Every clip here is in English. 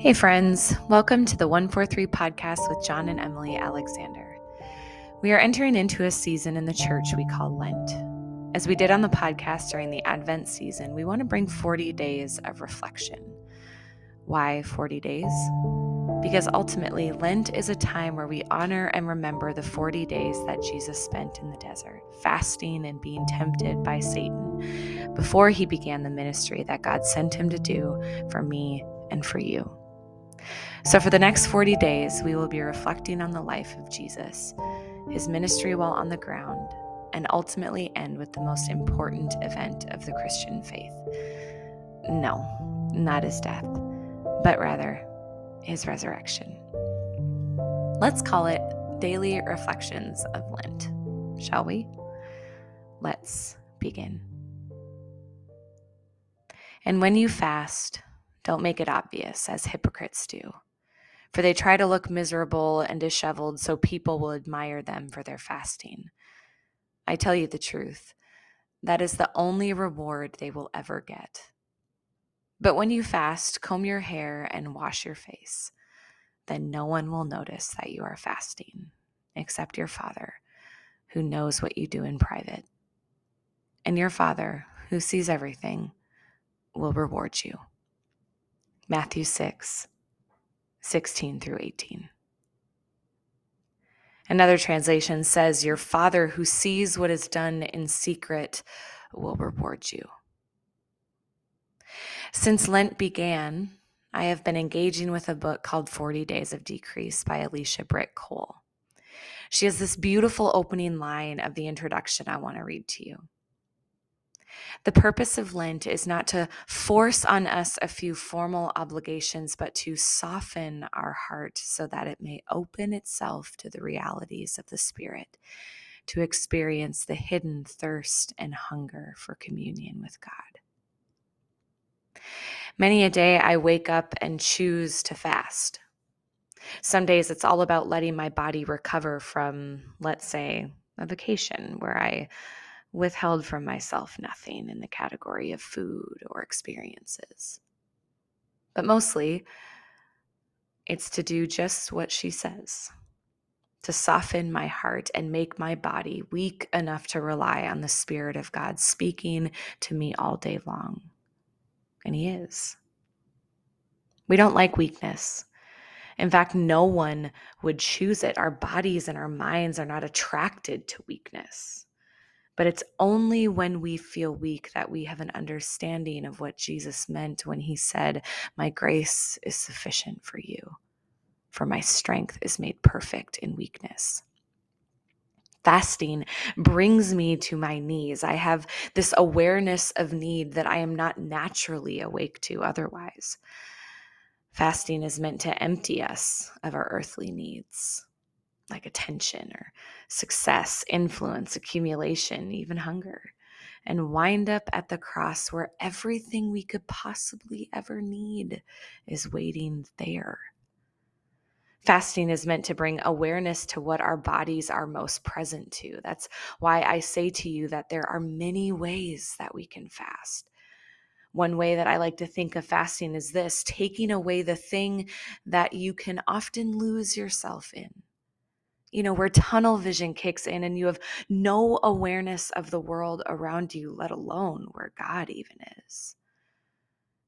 Hey, friends. Welcome to the 143 podcast with John and Emily Alexander. We are entering into a season in the church we call Lent. As we did on the podcast during the Advent season, we want to bring 40 days of reflection. Why 40 days? Because ultimately, Lent is a time where we honor and remember the 40 days that Jesus spent in the desert, fasting and being tempted by Satan before he began the ministry that God sent him to do for me and for you. So, for the next 40 days, we will be reflecting on the life of Jesus, his ministry while on the ground, and ultimately end with the most important event of the Christian faith. No, not his death, but rather his resurrection. Let's call it Daily Reflections of Lent, shall we? Let's begin. And when you fast, don't make it obvious, as hypocrites do. For they try to look miserable and disheveled so people will admire them for their fasting. I tell you the truth, that is the only reward they will ever get. But when you fast, comb your hair and wash your face. Then no one will notice that you are fasting, except your Father, who knows what you do in private. And your Father, who sees everything, will reward you. Matthew 6, 16 through 18. Another translation says, Your Father who sees what is done in secret will reward you. Since Lent began, I have been engaging with a book called 40 Days of Decrease by Alicia Britt Chole. She has this beautiful opening line of the introduction I want to read to you. The purpose of Lent is not to force on us a few formal obligations, but to soften our heart so that it may open itself to the realities of the Spirit, to experience the hidden thirst and hunger for communion with God. Many a day I wake up and choose to fast. Some days it's all about letting my body recover from, let's say, a vacation where I withheld from myself nothing in the category of food or experiences. But mostly, it's to do just what she says to soften my heart and make my body weak enough to rely on the Spirit of God speaking to me all day long. And He is. We don't like weakness. In fact, no one would choose it. Our bodies and our minds are not attracted to weakness. But it's only when we feel weak that we have an understanding of what Jesus meant when he said, My grace is sufficient for you, for my strength is made perfect in weakness. Fasting brings me to my knees. I have this awareness of need that I am not naturally awake to otherwise. Fasting is meant to empty us of our earthly needs like attention or success, influence, accumulation, even hunger, and wind up at the cross where everything we could possibly ever need is waiting there. Fasting is meant to bring awareness to what our bodies are most present to. That's why I say to you that there are many ways that we can fast. One way that I like to think of fasting is this taking away the thing that you can often lose yourself in you know, where tunnel vision kicks in and you have no awareness of the world around you, let alone where God even is.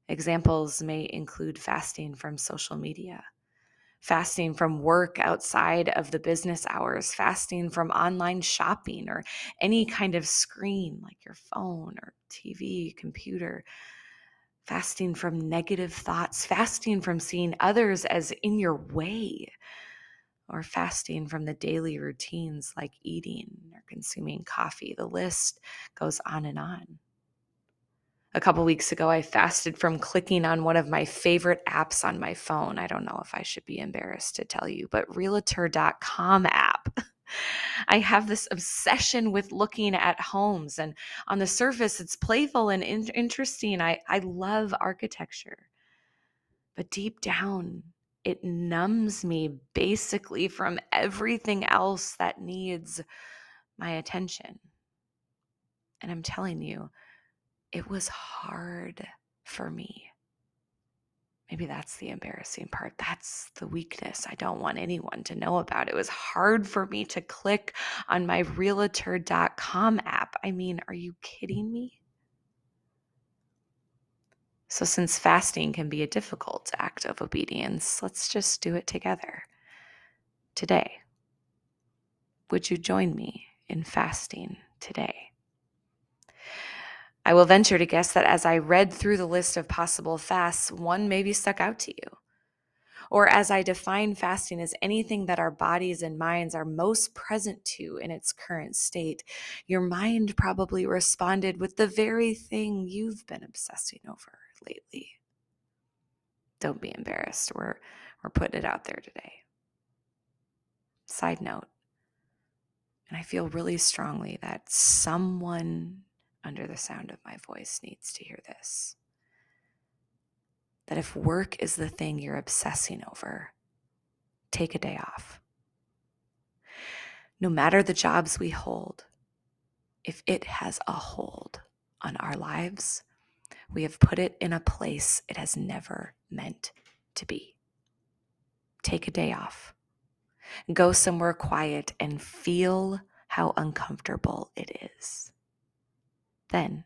Examples may include fasting from social media, fasting from work outside of the business hours, fasting from online shopping or any kind of screen like your phone or TV, computer, fasting from negative thoughts, fasting from seeing others as in your way or fasting from the daily routines like eating or consuming coffee. The list goes on and on. A couple weeks ago, I fasted from clicking on one of my favorite apps on my phone. I don't know if I should be embarrassed to tell you, but realtor.com app. I have this obsession with looking at homes, and on the surface, it's playful and in- interesting. I, I love architecture. But deep down, it numbs me basically from everything else that needs my attention. And I'm telling you, it was hard for me. Maybe that's the embarrassing part. That's the weakness I don't want anyone to know about. It was hard for me to click on my realtor.com app. I mean, are you kidding me? So, since fasting can be a difficult act of obedience, let's just do it together today. Would you join me in fasting today? I will venture to guess that as I read through the list of possible fasts, one maybe stuck out to you. Or as I define fasting as anything that our bodies and minds are most present to in its current state, your mind probably responded with the very thing you've been obsessing over lately. Don't be embarrassed. We're, we're putting it out there today. Side note, and I feel really strongly that someone under the sound of my voice needs to hear this. That if work is the thing you're obsessing over, take a day off. No matter the jobs we hold, if it has a hold on our lives, we have put it in a place it has never meant to be. Take a day off. Go somewhere quiet and feel how uncomfortable it is. Then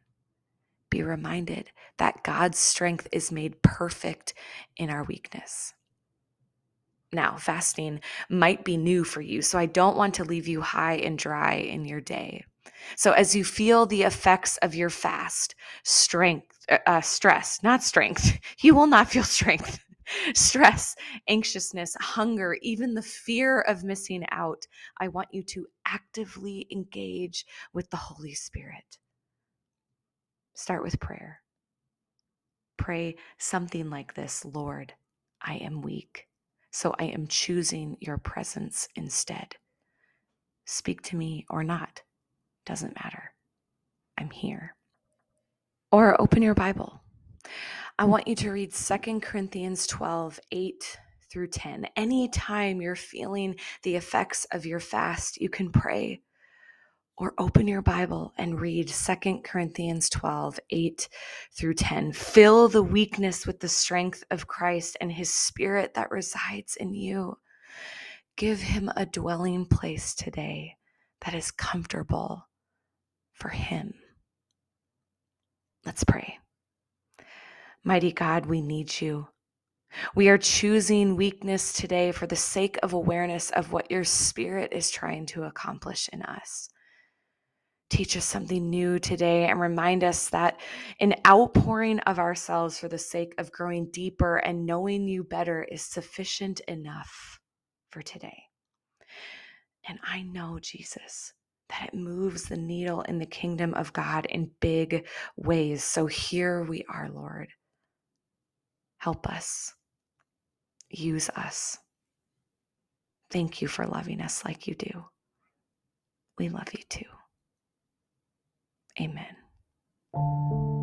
be reminded that God's strength is made perfect in our weakness. Now, fasting might be new for you, so I don't want to leave you high and dry in your day. So, as you feel the effects of your fast, strength, uh, uh stress, not strength, you will not feel strength. stress, anxiousness, hunger, even the fear of missing out, I want you to actively engage with the Holy Spirit. Start with prayer. Pray something like this Lord, I am weak, so I am choosing your presence instead. Speak to me or not, doesn't matter. I'm here. Or open your Bible I want you to read 2 Corinthians 12, 8 through 10. Anytime you're feeling the effects of your fast, you can pray or open your Bible and read 2 Corinthians 12, 8 through 10. Fill the weakness with the strength of Christ and his spirit that resides in you. Give him a dwelling place today that is comfortable for him. Let's pray. Mighty God, we need you. We are choosing weakness today for the sake of awareness of what your spirit is trying to accomplish in us. Teach us something new today and remind us that an outpouring of ourselves for the sake of growing deeper and knowing you better is sufficient enough for today. And I know, Jesus, that it moves the needle in the kingdom of God in big ways. So here we are, Lord. Help us. Use us. Thank you for loving us like you do. We love you too. Amen.